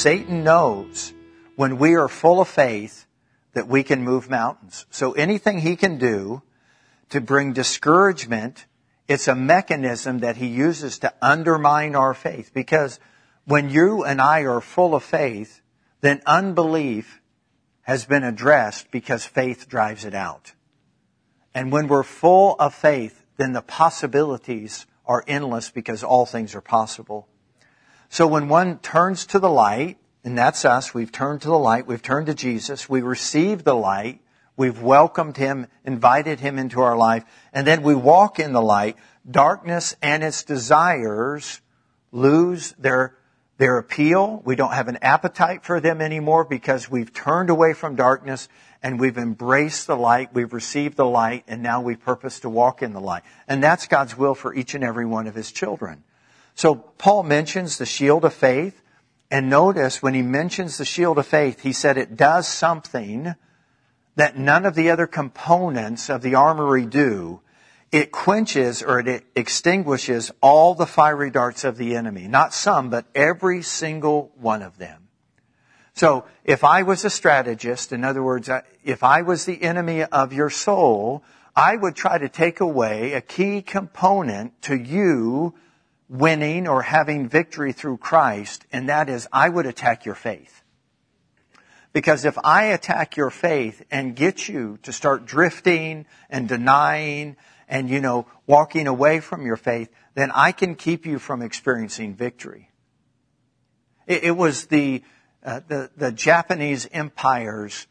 Satan knows when we are full of faith that we can move mountains. So anything he can do to bring discouragement, it's a mechanism that he uses to undermine our faith. Because when you and I are full of faith, then unbelief has been addressed because faith drives it out. And when we're full of faith, then the possibilities are endless because all things are possible. So when one turns to the light, and that's us, we've turned to the light, we've turned to Jesus, we receive the light, we've welcomed Him, invited Him into our life, and then we walk in the light, darkness and its desires lose their their appeal. We don't have an appetite for them anymore because we've turned away from darkness and we've embraced the light. We've received the light and now we purpose to walk in the light. And that's God's will for each and every one of his children. So Paul mentions the shield of faith. And notice when he mentions the shield of faith, he said it does something that none of the other components of the armory do it quenches or it extinguishes all the fiery darts of the enemy. Not some, but every single one of them. So if I was a strategist, in other words, if I was the enemy of your soul, I would try to take away a key component to you winning or having victory through Christ, and that is I would attack your faith. Because if I attack your faith and get you to start drifting and denying and, you know, walking away from your faith, then I can keep you from experiencing victory. It, it was the, uh, the, the Japanese empire's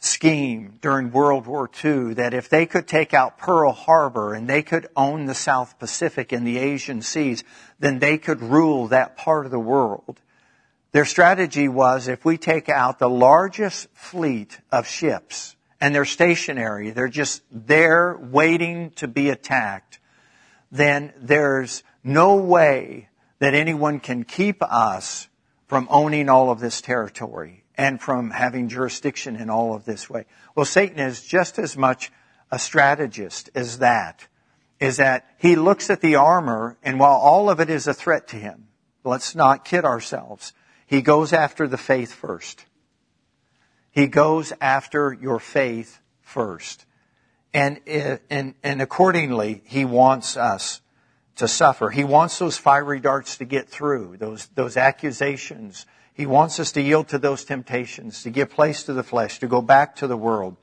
scheme during World War II that if they could take out Pearl Harbor and they could own the South Pacific and the Asian seas, then they could rule that part of the world. Their strategy was if we take out the largest fleet of ships and they're stationary, they're just there waiting to be attacked, then there's no way that anyone can keep us from owning all of this territory and from having jurisdiction in all of this way. Well, Satan is just as much a strategist as that, is that he looks at the armor and while all of it is a threat to him, let's not kid ourselves, he goes after the faith first. He goes after your faith first. And, uh, and, and accordingly, he wants us to suffer. He wants those fiery darts to get through, those, those accusations. He wants us to yield to those temptations, to give place to the flesh, to go back to the world,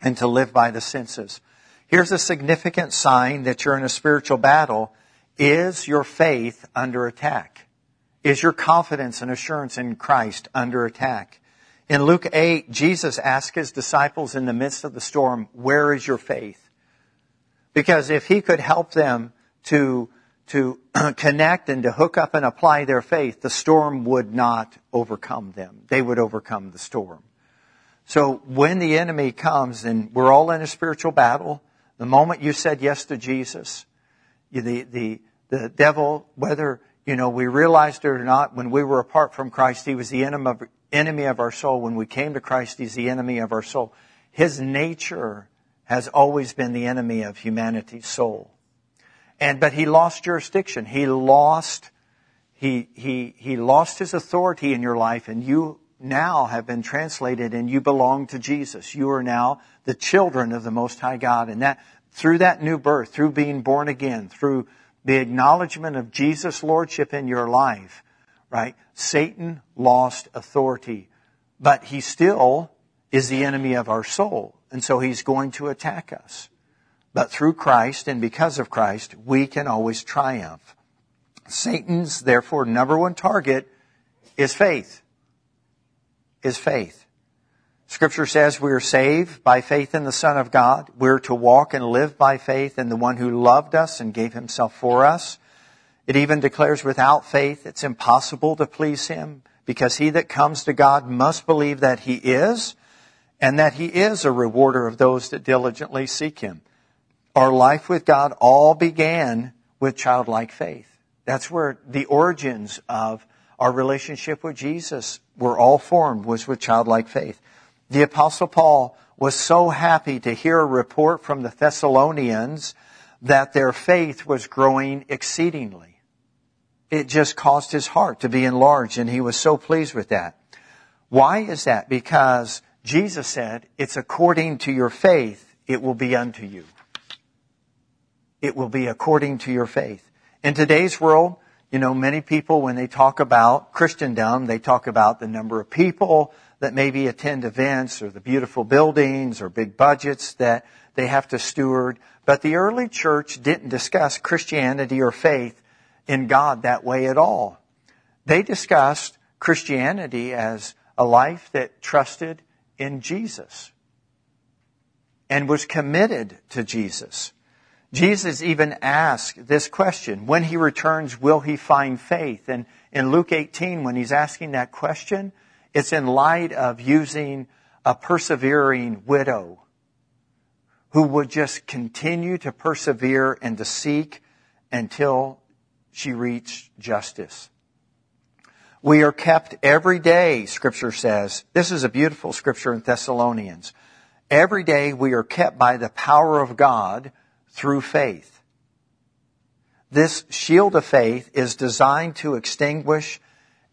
and to live by the senses. Here's a significant sign that you're in a spiritual battle. Is your faith under attack? Is your confidence and assurance in Christ under attack? In Luke 8, Jesus asked his disciples in the midst of the storm, where is your faith? Because if he could help them to, to connect and to hook up and apply their faith, the storm would not overcome them. They would overcome the storm. So when the enemy comes and we're all in a spiritual battle, the moment you said yes to Jesus, the, the, the devil, whether, you know, we realized it or not, when we were apart from Christ, he was the enemy of, enemy of our soul. When we came to Christ, He's the enemy of our soul. His nature has always been the enemy of humanity's soul. And, but he lost jurisdiction. He lost, he, he, he lost his authority in your life and you now have been translated and you belong to Jesus. You are now the children of the Most High God. And that, through that new birth, through being born again, through the acknowledgement of Jesus' Lordship in your life, right? Satan lost authority, but he still is the enemy of our soul. And so he's going to attack us. But through Christ and because of Christ, we can always triumph. Satan's, therefore, number one target is faith. Is faith. Scripture says we are saved by faith in the Son of God. We're to walk and live by faith in the one who loved us and gave himself for us. It even declares without faith it's impossible to please Him because he that comes to God must believe that He is and that He is a rewarder of those that diligently seek Him. Our life with God all began with childlike faith. That's where the origins of our relationship with Jesus were all formed was with childlike faith. The apostle Paul was so happy to hear a report from the Thessalonians that their faith was growing exceedingly. it just caused his heart to be enlarged and he was so pleased with that. Why is that? Because Jesus said, it's according to your faith, it will be unto you. It will be according to your faith. In today's world, you know, many people, when they talk about Christendom, they talk about the number of people that maybe attend events or the beautiful buildings or big budgets that they have to steward. But the early church didn't discuss Christianity or faith in God that way at all. They discussed Christianity as a life that trusted in Jesus and was committed to Jesus. Jesus even asked this question, when he returns, will he find faith? And in Luke 18, when he's asking that question, it's in light of using a persevering widow who would just continue to persevere and to seek until she reached justice. We are kept every day, scripture says. This is a beautiful scripture in Thessalonians. Every day we are kept by the power of God through faith. This shield of faith is designed to extinguish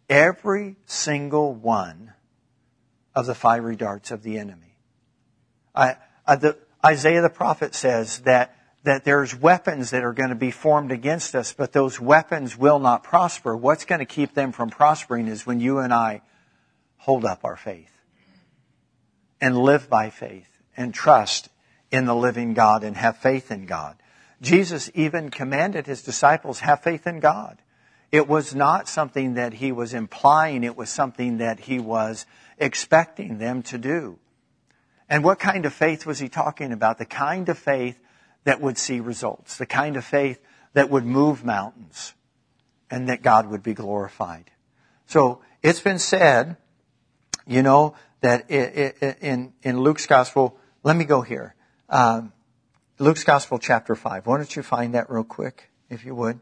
every single one of the fiery darts of the enemy. I, I, the, Isaiah the prophet says that, that there's weapons that are going to be formed against us, but those weapons will not prosper. What's going to keep them from prospering is when you and I hold up our faith and live by faith and trust in the living God and have faith in God. Jesus even commanded his disciples, have faith in God. It was not something that he was implying, it was something that he was expecting them to do. And what kind of faith was he talking about? The kind of faith that would see results, the kind of faith that would move mountains, and that God would be glorified. So it's been said, you know, that in, in Luke's gospel, let me go here. Um, Luke's gospel, chapter 5. Why don't you find that real quick, if you would?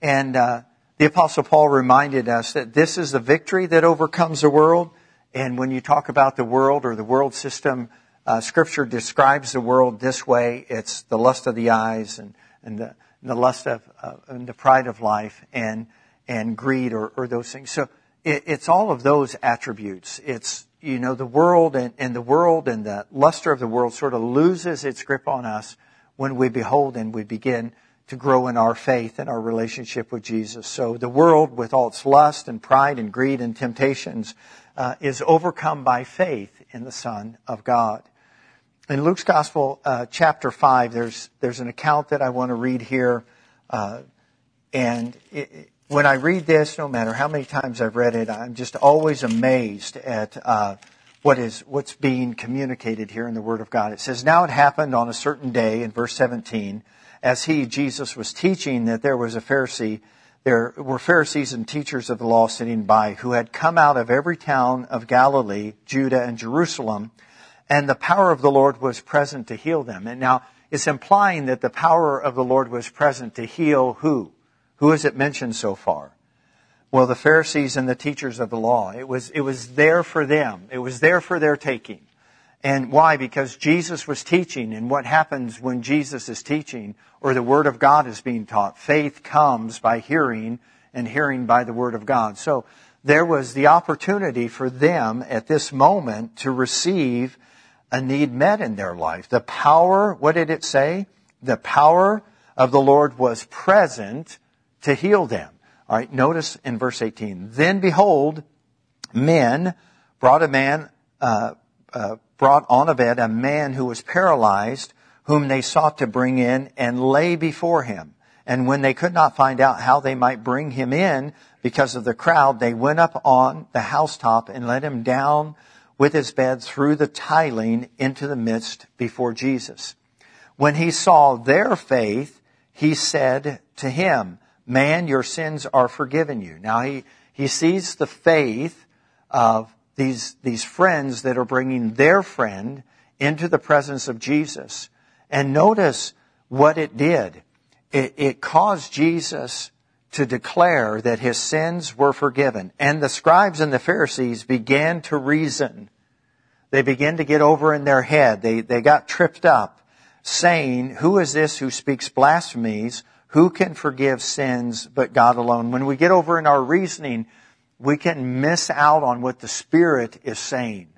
And uh, the apostle Paul reminded us that this is the victory that overcomes the world. And when you talk about the world or the world system, uh, scripture describes the world this way. It's the lust of the eyes and, and the, and the lust of, uh, and the pride of life and, and greed or, or those things. So it, it's all of those attributes. It's, you know, the world and, and the world and the luster of the world sort of loses its grip on us when we behold and we begin to grow in our faith and our relationship with Jesus. So the world with all its lust and pride and greed and temptations uh, is overcome by faith in the Son of God in Luke's Gospel, uh, chapter 5, there's, there's an account that I want to read here. Uh, and when I read this, no matter how many times I've read it, I'm just always amazed at uh, what is, what's being communicated here in the Word of God. It says, Now it happened on a certain day, in verse 17, as he, Jesus, was teaching, that there was a Pharisee, there were Pharisees and teachers of the law sitting by, who had come out of every town of Galilee, Judah, and Jerusalem, and the power of the Lord was present to heal them. And now it's implying that the power of the Lord was present to heal who? Who is it mentioned so far? Well, the Pharisees and the teachers of the law. It was, it was there for them. It was there for their taking. And why? Because Jesus was teaching, and what happens when Jesus is teaching, or the Word of God is being taught? Faith comes by hearing, and hearing by the Word of God. So, there was the opportunity for them at this moment to receive a need met in their life. The power, what did it say? The power of the Lord was present to heal them. All right, notice in verse 18. Then behold, men brought a man, uh, uh, brought on a bed a man who was paralyzed, whom they sought to bring in and lay before him. And when they could not find out how they might bring him in because of the crowd, they went up on the housetop and let him down with his bed through the tiling into the midst before Jesus. When he saw their faith, he said to him, man, your sins are forgiven you. Now he, he sees the faith of these, these friends that are bringing their friend into the presence of Jesus. And notice what it did. It, it caused Jesus to declare that his sins were forgiven. And the scribes and the Pharisees began to reason. They began to get over in their head. They, they got tripped up saying, who is this who speaks blasphemies? Who can forgive sins but God alone? When we get over in our reasoning, we can miss out on what the Spirit is saying.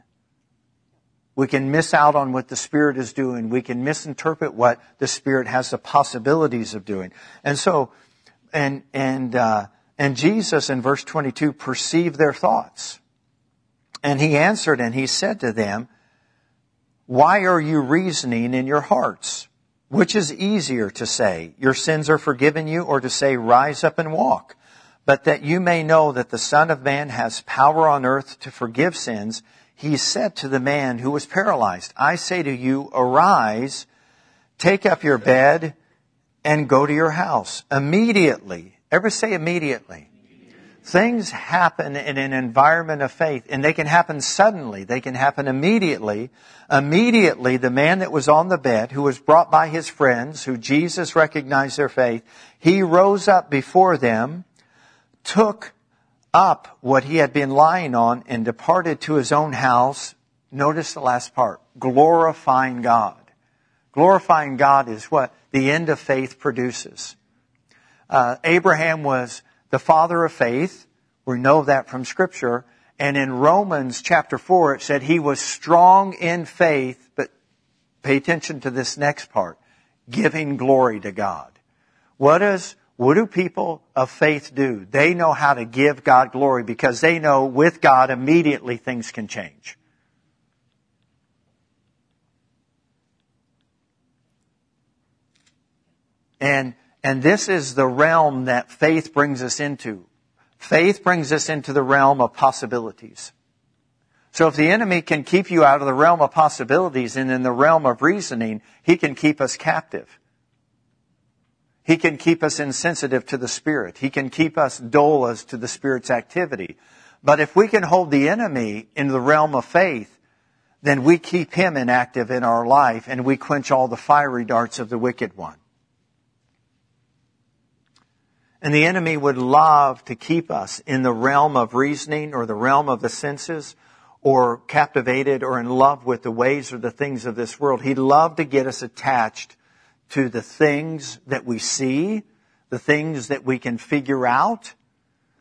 We can miss out on what the Spirit is doing. We can misinterpret what the Spirit has the possibilities of doing. And so, and, and, uh, and Jesus in verse 22 perceived their thoughts. And he answered and he said to them, Why are you reasoning in your hearts? Which is easier to say, Your sins are forgiven you, or to say, Rise up and walk? But that you may know that the Son of Man has power on earth to forgive sins, he said to the man who was paralyzed, I say to you, arise, take up your bed, and go to your house. Immediately. Ever say immediately? Things happen in an environment of faith, and they can happen suddenly. They can happen immediately. Immediately, the man that was on the bed, who was brought by his friends, who Jesus recognized their faith, he rose up before them, took up what he had been lying on and departed to his own house. Notice the last part. Glorifying God. Glorifying God is what the end of faith produces. Uh, Abraham was the father of faith. We know that from scripture. And in Romans chapter 4, it said he was strong in faith, but pay attention to this next part. Giving glory to God. What does what do people of faith do? They know how to give God glory because they know with God immediately things can change. And, and this is the realm that faith brings us into. Faith brings us into the realm of possibilities. So if the enemy can keep you out of the realm of possibilities and in the realm of reasoning, he can keep us captive. He can keep us insensitive to the Spirit. He can keep us dull as to the Spirit's activity. But if we can hold the enemy in the realm of faith, then we keep him inactive in our life and we quench all the fiery darts of the wicked one. And the enemy would love to keep us in the realm of reasoning or the realm of the senses or captivated or in love with the ways or the things of this world. He'd love to get us attached to the things that we see, the things that we can figure out,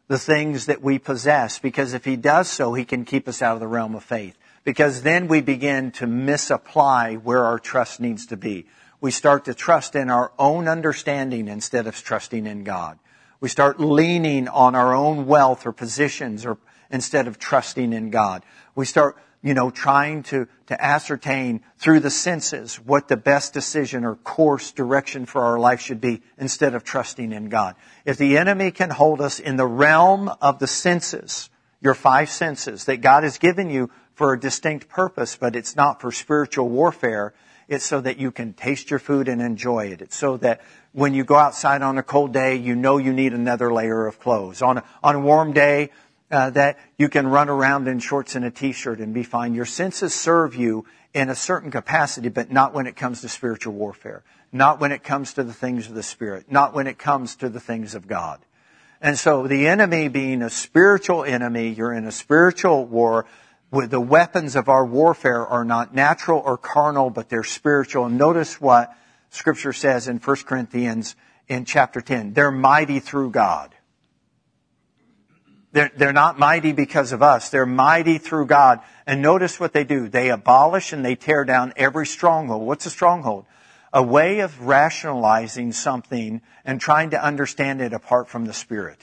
the things that we possess. Because if he does so, he can keep us out of the realm of faith. Because then we begin to misapply where our trust needs to be. We start to trust in our own understanding instead of trusting in God. We start leaning on our own wealth or positions or instead of trusting in God. We start you know, trying to, to ascertain through the senses what the best decision or course direction for our life should be instead of trusting in God. If the enemy can hold us in the realm of the senses, your five senses that God has given you for a distinct purpose, but it's not for spiritual warfare. It's so that you can taste your food and enjoy it. It's so that when you go outside on a cold day, you know you need another layer of clothes. On a, on a warm day, uh, that you can run around in shorts and a t-shirt and be fine. Your senses serve you in a certain capacity, but not when it comes to spiritual warfare. Not when it comes to the things of the Spirit. Not when it comes to the things of God. And so the enemy being a spiritual enemy, you're in a spiritual war, the weapons of our warfare are not natural or carnal, but they're spiritual. And notice what scripture says in 1 Corinthians in chapter 10. They're mighty through God. They're, they're not mighty because of us. They're mighty through God. And notice what they do. They abolish and they tear down every stronghold. What's a stronghold? A way of rationalizing something and trying to understand it apart from the Spirit.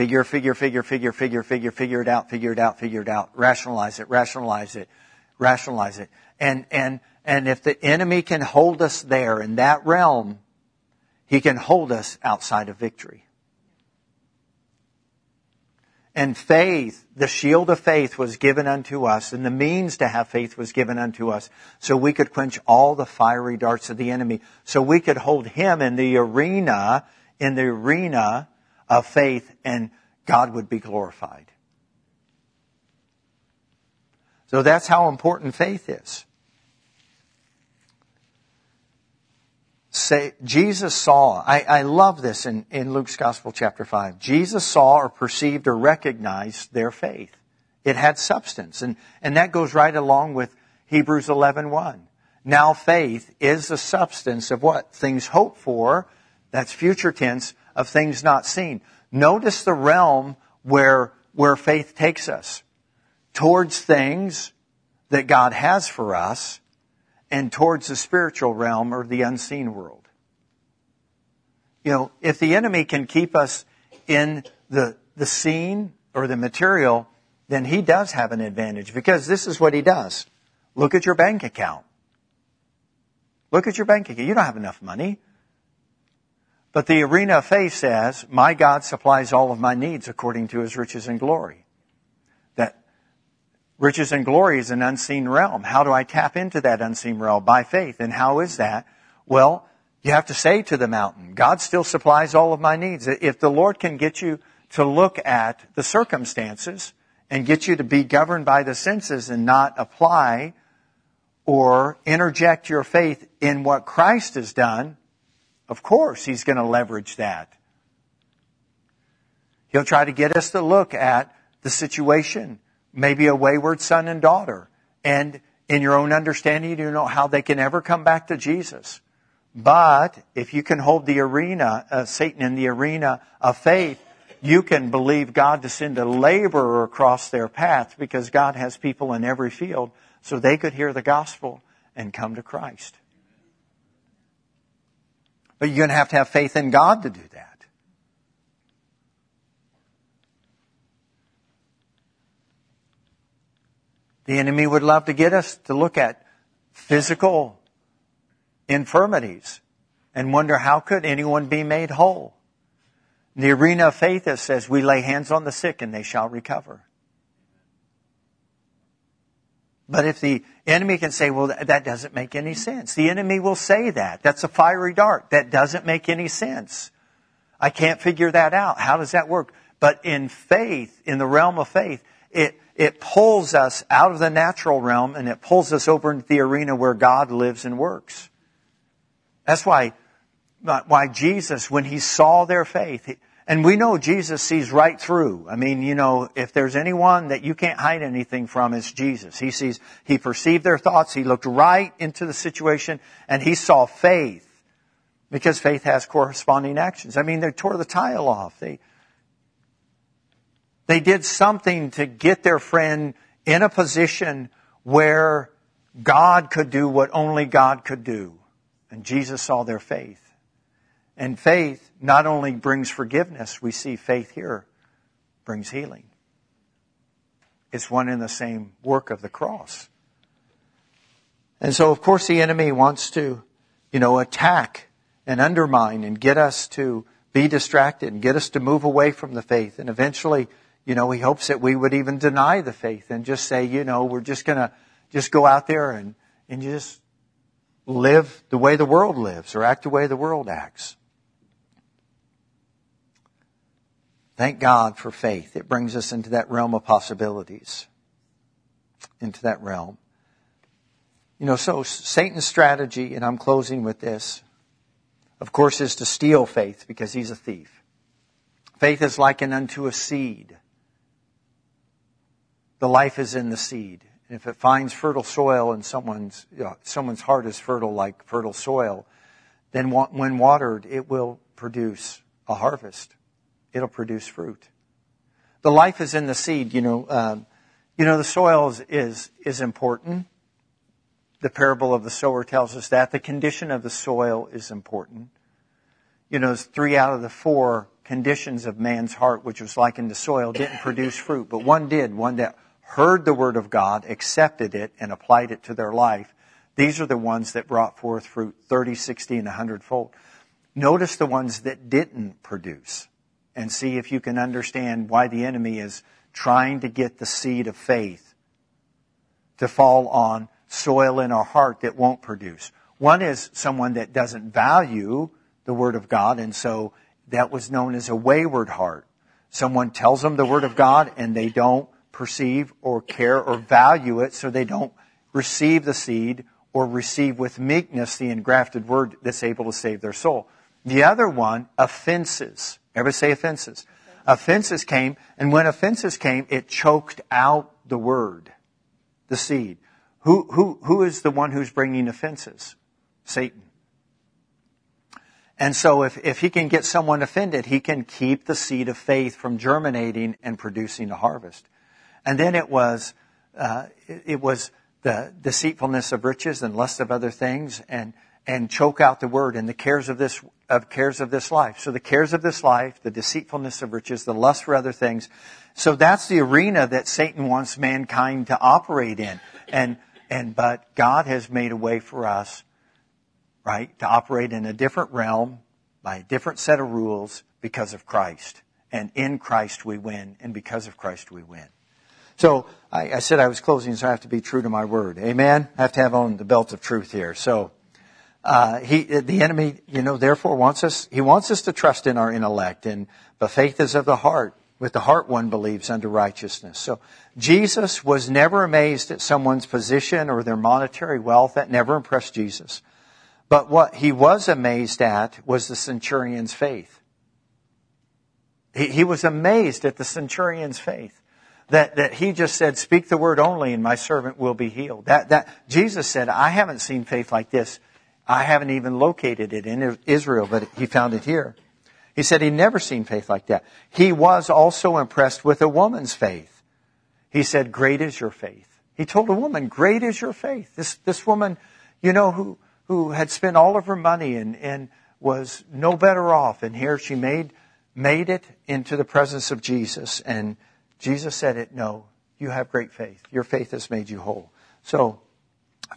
Figure, figure, figure, figure, figure, figure, figure it out, figure it out, figure it out. Rationalize it, rationalize it, rationalize it. And, and, and if the enemy can hold us there in that realm, he can hold us outside of victory. And faith, the shield of faith was given unto us, and the means to have faith was given unto us, so we could quench all the fiery darts of the enemy, so we could hold him in the arena, in the arena of faith, and God would be glorified. So that's how important faith is. say, Jesus saw, I, I love this in, in Luke's Gospel chapter 5. Jesus saw or perceived or recognized their faith. It had substance. And, and that goes right along with Hebrews 11.1. Now faith is the substance of what? Things hoped for. That's future tense of things not seen. Notice the realm where, where faith takes us. Towards things that God has for us and towards the spiritual realm or the unseen world. You know, if the enemy can keep us in the, the seen or the material, then he does have an advantage because this is what he does. Look at your bank account. Look at your bank account. You don't have enough money. But the arena of faith says, my God supplies all of my needs according to his riches and glory. That riches and glory is an unseen realm. How do I tap into that unseen realm? By faith. And how is that? Well, you have to say to the mountain, God still supplies all of my needs. If the Lord can get you to look at the circumstances and get you to be governed by the senses and not apply or interject your faith in what Christ has done, of course he's going to leverage that. He'll try to get us to look at the situation, maybe a wayward son and daughter, and in your own understanding, you don't know how they can ever come back to Jesus. But if you can hold the arena, uh, Satan in the arena of faith, you can believe God to send a laborer across their path because God has people in every field so they could hear the gospel and come to Christ. But you're going to have to have faith in God to do that. The enemy would love to get us to look at physical infirmities and wonder how could anyone be made whole. In the arena of faith, it says, we lay hands on the sick and they shall recover. But if the enemy can say, well, that doesn't make any sense. The enemy will say that. That's a fiery dart. That doesn't make any sense. I can't figure that out. How does that work? But in faith, in the realm of faith, it, it pulls us out of the natural realm and it pulls us over into the arena where God lives and works. That's why, why Jesus, when he saw their faith, and we know Jesus sees right through. I mean, you know, if there's anyone that you can't hide anything from, it's Jesus. He sees, he perceived their thoughts, he looked right into the situation, and he saw faith. Because faith has corresponding actions. I mean, they tore the tile off. They, they did something to get their friend in a position where God could do what only God could do. And Jesus saw their faith. And faith not only brings forgiveness, we see faith here brings healing. It's one in the same work of the cross. And so, of course, the enemy wants to, you know, attack and undermine and get us to be distracted and get us to move away from the faith. And eventually, you know, he hopes that we would even deny the faith and just say, you know, we're just gonna just go out there and, and just live the way the world lives or act the way the world acts. Thank God for faith. It brings us into that realm of possibilities. Into that realm. You know, so Satan's strategy, and I'm closing with this, of course, is to steal faith because he's a thief. Faith is likened unto a seed. The life is in the seed. And if it finds fertile soil and someone's, you know, someone's heart is fertile like fertile soil, then when watered, it will produce a harvest it'll produce fruit. The life is in the seed. You know, um, you know the soil is, is is important. The parable of the sower tells us that the condition of the soil is important. You know, three out of the four conditions of man's heart, which was like in the soil, didn't produce fruit, but one did. One that heard the word of God, accepted it, and applied it to their life. These are the ones that brought forth fruit 30, 60, and 100 fold. Notice the ones that didn't produce and see if you can understand why the enemy is trying to get the seed of faith to fall on soil in our heart that won't produce. One is someone that doesn't value the Word of God, and so that was known as a wayward heart. Someone tells them the Word of God and they don't perceive or care or value it, so they don't receive the seed or receive with meekness the engrafted Word that's able to save their soul. The other one, offenses. Everybody say offenses. Offenses came, and when offenses came, it choked out the word, the seed. Who, who, who is the one who's bringing offenses? Satan. And so if, if he can get someone offended, he can keep the seed of faith from germinating and producing a harvest. And then it was, uh, it, it was the deceitfulness of riches and lust of other things and, and choke out the word and the cares of this, of cares of this life. So the cares of this life, the deceitfulness of riches, the lust for other things. So that's the arena that Satan wants mankind to operate in. And, and, but God has made a way for us right? To operate in a different realm by a different set of rules because of Christ. And in Christ we win, and because of Christ we win. So I, I, said I was closing, so I have to be true to my word. Amen. I have to have on the belt of truth here. So uh, he, the enemy, you know, therefore wants us. He wants us to trust in our intellect, and but faith is of the heart. With the heart, one believes unto righteousness. So Jesus was never amazed at someone's position or their monetary wealth. That never impressed Jesus. But what he was amazed at was the centurion's faith. He, he was amazed at the centurion's faith. That, that he just said, speak the word only and my servant will be healed. That, that, Jesus said, I haven't seen faith like this. I haven't even located it in Israel, but he found it here. He said he'd never seen faith like that. He was also impressed with a woman's faith. He said, great is your faith. He told a woman, great is your faith. This, this woman, you know, who, who had spent all of her money and, and was no better off. And here she made, made it into the presence of Jesus. And Jesus said it, no, you have great faith. Your faith has made you whole. So,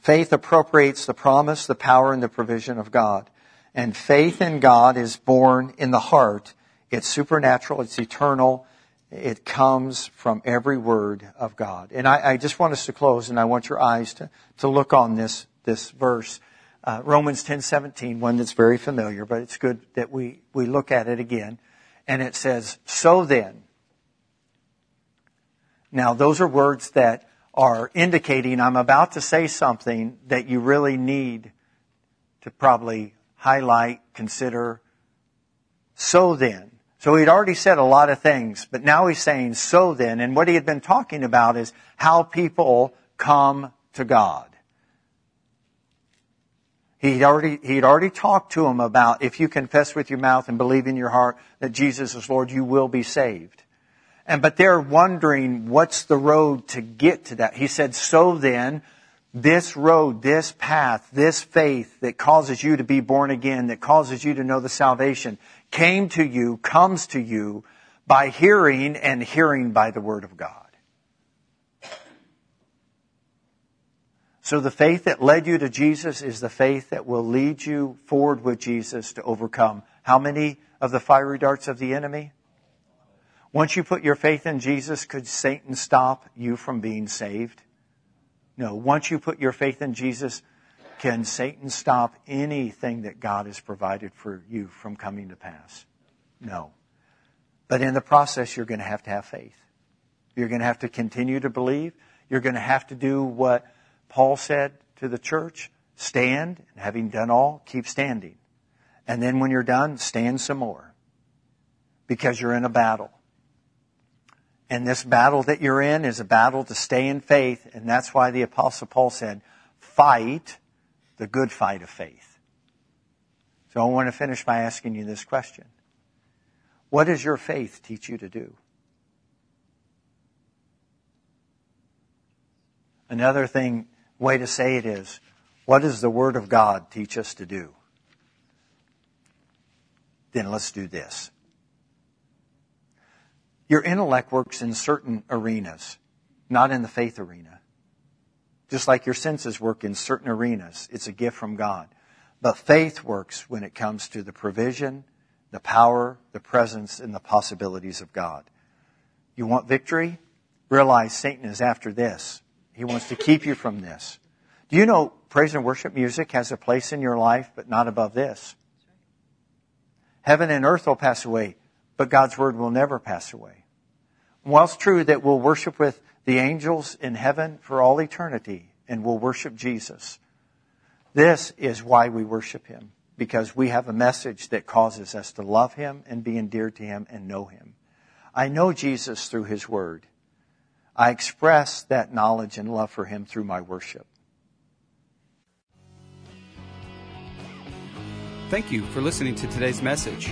faith appropriates the promise, the power, and the provision of God. And faith in God is born in the heart. It's supernatural. It's eternal. It comes from every word of God. And I, I just want us to close and I want your eyes to, to look on this, this verse uh, Romans 10:17, one that's very familiar, but it's good that we, we look at it again. And it says, "So then." Now, those are words that are indicating I'm about to say something that you really need to probably highlight, consider. So then. So he'd already said a lot of things, but now he's saying so then. And what he had been talking about is how people come to God. He'd already, he'd already talked to him about if you confess with your mouth and believe in your heart that Jesus is Lord, you will be saved. And, but they're wondering what's the road to get to that. He said, so then, this road, this path, this faith that causes you to be born again, that causes you to know the salvation, came to you, comes to you by hearing and hearing by the word of God. So the faith that led you to Jesus is the faith that will lead you forward with Jesus to overcome how many of the fiery darts of the enemy? Once you put your faith in Jesus, could Satan stop you from being saved? No. Once you put your faith in Jesus, can Satan stop anything that God has provided for you from coming to pass? No. But in the process, you're going to have to have faith. You're going to have to continue to believe. You're going to have to do what Paul said to the church, stand, and having done all, keep standing. And then when you're done, stand some more. Because you're in a battle. And this battle that you're in is a battle to stay in faith, and that's why the apostle Paul said, fight the good fight of faith. So I want to finish by asking you this question. What does your faith teach you to do? Another thing way to say it is, what does the Word of God teach us to do? Then let's do this. Your intellect works in certain arenas, not in the faith arena. Just like your senses work in certain arenas, it's a gift from God. But faith works when it comes to the provision, the power, the presence, and the possibilities of God. You want victory? Realize Satan is after this. He wants to keep you from this. Do you know praise and worship music has a place in your life, but not above this? Heaven and earth will pass away, but God's word will never pass away. While it's true that we'll worship with the angels in heaven for all eternity and we'll worship Jesus, this is why we worship him, because we have a message that causes us to love him and be endeared to him and know him. I know Jesus through his word. I express that knowledge and love for him through my worship. Thank you for listening to today's message.